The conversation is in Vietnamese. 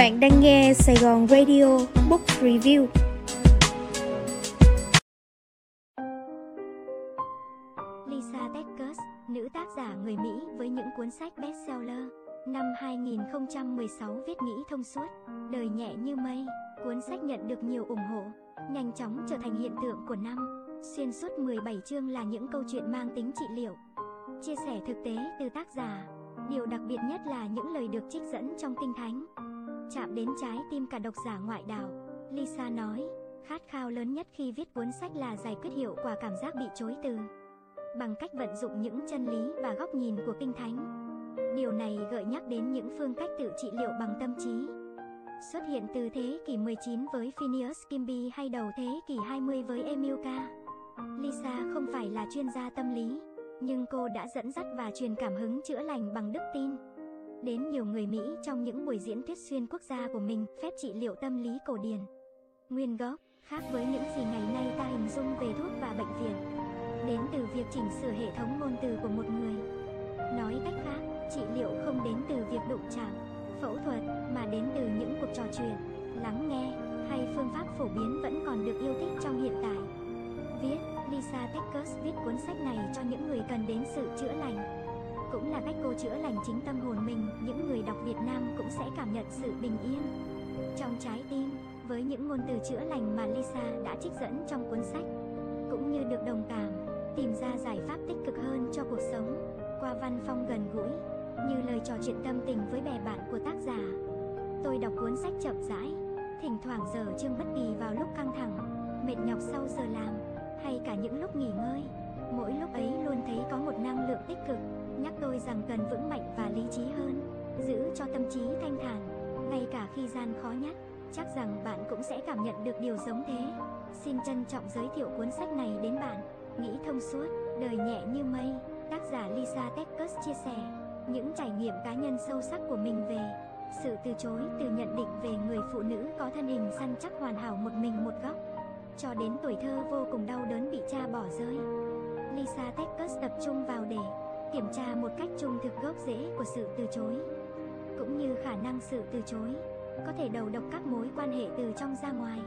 Bạn đang nghe Sài Gòn Radio Book Review. Lisa Tedkus, nữ tác giả người Mỹ với những cuốn sách bestseller. Năm 2016 viết nghĩ thông suốt, đời nhẹ như mây, cuốn sách nhận được nhiều ủng hộ, nhanh chóng trở thành hiện tượng của năm. Xuyên suốt 17 chương là những câu chuyện mang tính trị liệu, chia sẻ thực tế từ tác giả. Điều đặc biệt nhất là những lời được trích dẫn trong kinh thánh. Chạm đến trái tim cả độc giả ngoại đạo, Lisa nói, khát khao lớn nhất khi viết cuốn sách là giải quyết hiệu quả cảm giác bị chối từ bằng cách vận dụng những chân lý và góc nhìn của kinh thánh. Điều này gợi nhắc đến những phương cách tự trị liệu bằng tâm trí. Xuất hiện từ thế kỷ 19 với Phineas Kimby hay đầu thế kỷ 20 với Emilka. Lisa không phải là chuyên gia tâm lý, nhưng cô đã dẫn dắt và truyền cảm hứng chữa lành bằng đức tin. Đến nhiều người Mỹ trong những buổi diễn thuyết xuyên quốc gia của mình, phép trị liệu tâm lý cổ điển. Nguyên gốc, khác với những gì ngày nay ta hình dung về thuốc và bệnh viện. Đến từ việc chỉnh sửa hệ thống ngôn từ của một người. Nói cách khác, trị liệu không đến từ việc đụng chạm, phẫu thuật, mà đến từ những cuộc trò chuyện, lắng nghe, hay phương pháp phổ biến vẫn còn được yêu thích trong hiện tại. Viết, Lisa Techers viết cuốn sách này cho những người cần đến sự chữa cách cô chữa lành chính tâm hồn mình, những người đọc Việt Nam cũng sẽ cảm nhận sự bình yên. Trong trái tim, với những ngôn từ chữa lành mà Lisa đã trích dẫn trong cuốn sách, cũng như được đồng cảm, tìm ra giải pháp tích cực hơn cho cuộc sống, qua văn phong gần gũi, như lời trò chuyện tâm tình với bè bạn của tác giả. Tôi đọc cuốn sách chậm rãi, thỉnh thoảng giờ chương bất kỳ vào lúc căng thẳng, mệt nhọc sau giờ làm, hay cả những lúc nghỉ ngơi. Mỗi lúc ấy luôn thấy có một năng lượng rằng cần vững mạnh và lý trí hơn, giữ cho tâm trí thanh thản, ngay cả khi gian khó nhất. Chắc rằng bạn cũng sẽ cảm nhận được điều giống thế. Xin trân trọng giới thiệu cuốn sách này đến bạn. Nghĩ thông suốt, đời nhẹ như mây. Tác giả Lisa Techcus chia sẻ những trải nghiệm cá nhân sâu sắc của mình về sự từ chối từ nhận định về người phụ nữ có thân hình săn chắc hoàn hảo một mình một góc cho đến tuổi thơ vô cùng đau đớn bị cha bỏ rơi. Lisa Techcus tập trung vào để kiểm tra một cách trung thực gốc rễ của sự từ chối, cũng như khả năng sự từ chối có thể đầu độc các mối quan hệ từ trong ra ngoài.